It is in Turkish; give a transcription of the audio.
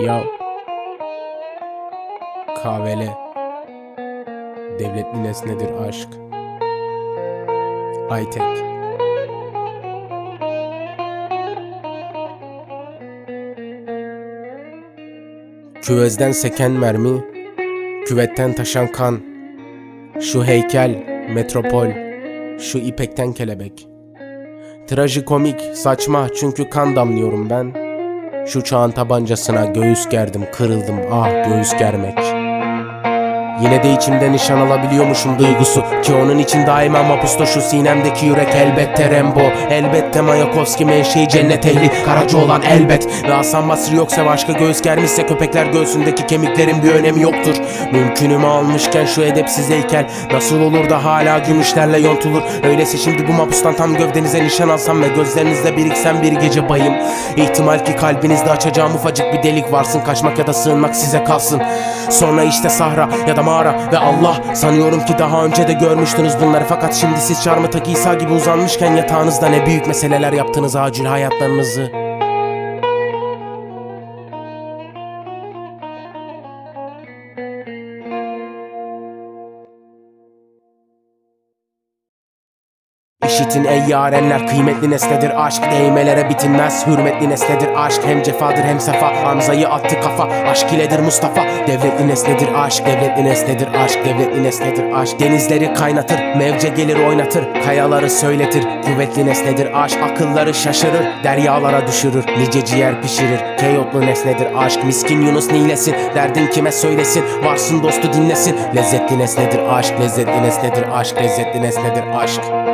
Ya kahvele devletli nesnedir aşk. Aytek Küvezden seken mermi, küvetten taşan kan. Şu heykel, metropol, şu ipekten kelebek. Trajikomik, saçma çünkü kan damlıyorum ben. Şu çağın tabancasına göğüs gerdim, kırıldım, ah göğüs germek. Yine de içimde nişan alabiliyormuşum duygusu Ki onun için daima mapusta şu sinemdeki yürek elbette Rembo Elbette Mayakovski menşei cennet ehli Karaca olan elbet. Ve Hasan Basri yoksa başka göğüs germişse Köpekler göğsündeki kemiklerin bir önemi yoktur. Mümkünümü almışken şu edepsiz heykel Nasıl olur da hala gümüşlerle yontulur? Öyleyse şimdi bu mapustan tam gövdenize nişan alsam Ve gözlerinizde biriksem bir gece bayım. İhtimal ki kalbinizde açacağım ufacık bir delik varsın Kaçmak ya da sığınmak size kalsın. Sonra işte sahra ya da mağara ve Allah. Sanıyorum ki daha önce de görmüştünüz bunları. Fakat şimdi siz Çarmıhtak İsa gibi uzanmışken Yatağınızda ne büyük meseleler yaptınız acil hayatlarınızı İşitin ey yarenler kıymetli nesnedir aşk. Değmelere bitinmez hürmetli nesnedir aşk. Hem cefadır hem sefa. Hamza'yı attı kafa Aşk iledir Mustafa. Devletli nesnedir aşk Devletli nesnedir aşk Devletli nesnedir aşk. Denizleri kaynatır Mevce gelir oynatır Kayaları söyletir. Kuvvetli nesnedir aşk Akılları şaşırır Deryalara düşürür. Nice ciğer pişirir Keyotlu nesnedir aşk. Miskin Yunus nilesin Derdin kime söylesin? Varsın dostu dinlesin. Lezzetli nesnedir aşk Lezzetli nesnedir aşk Lezzetli nesnedir aşk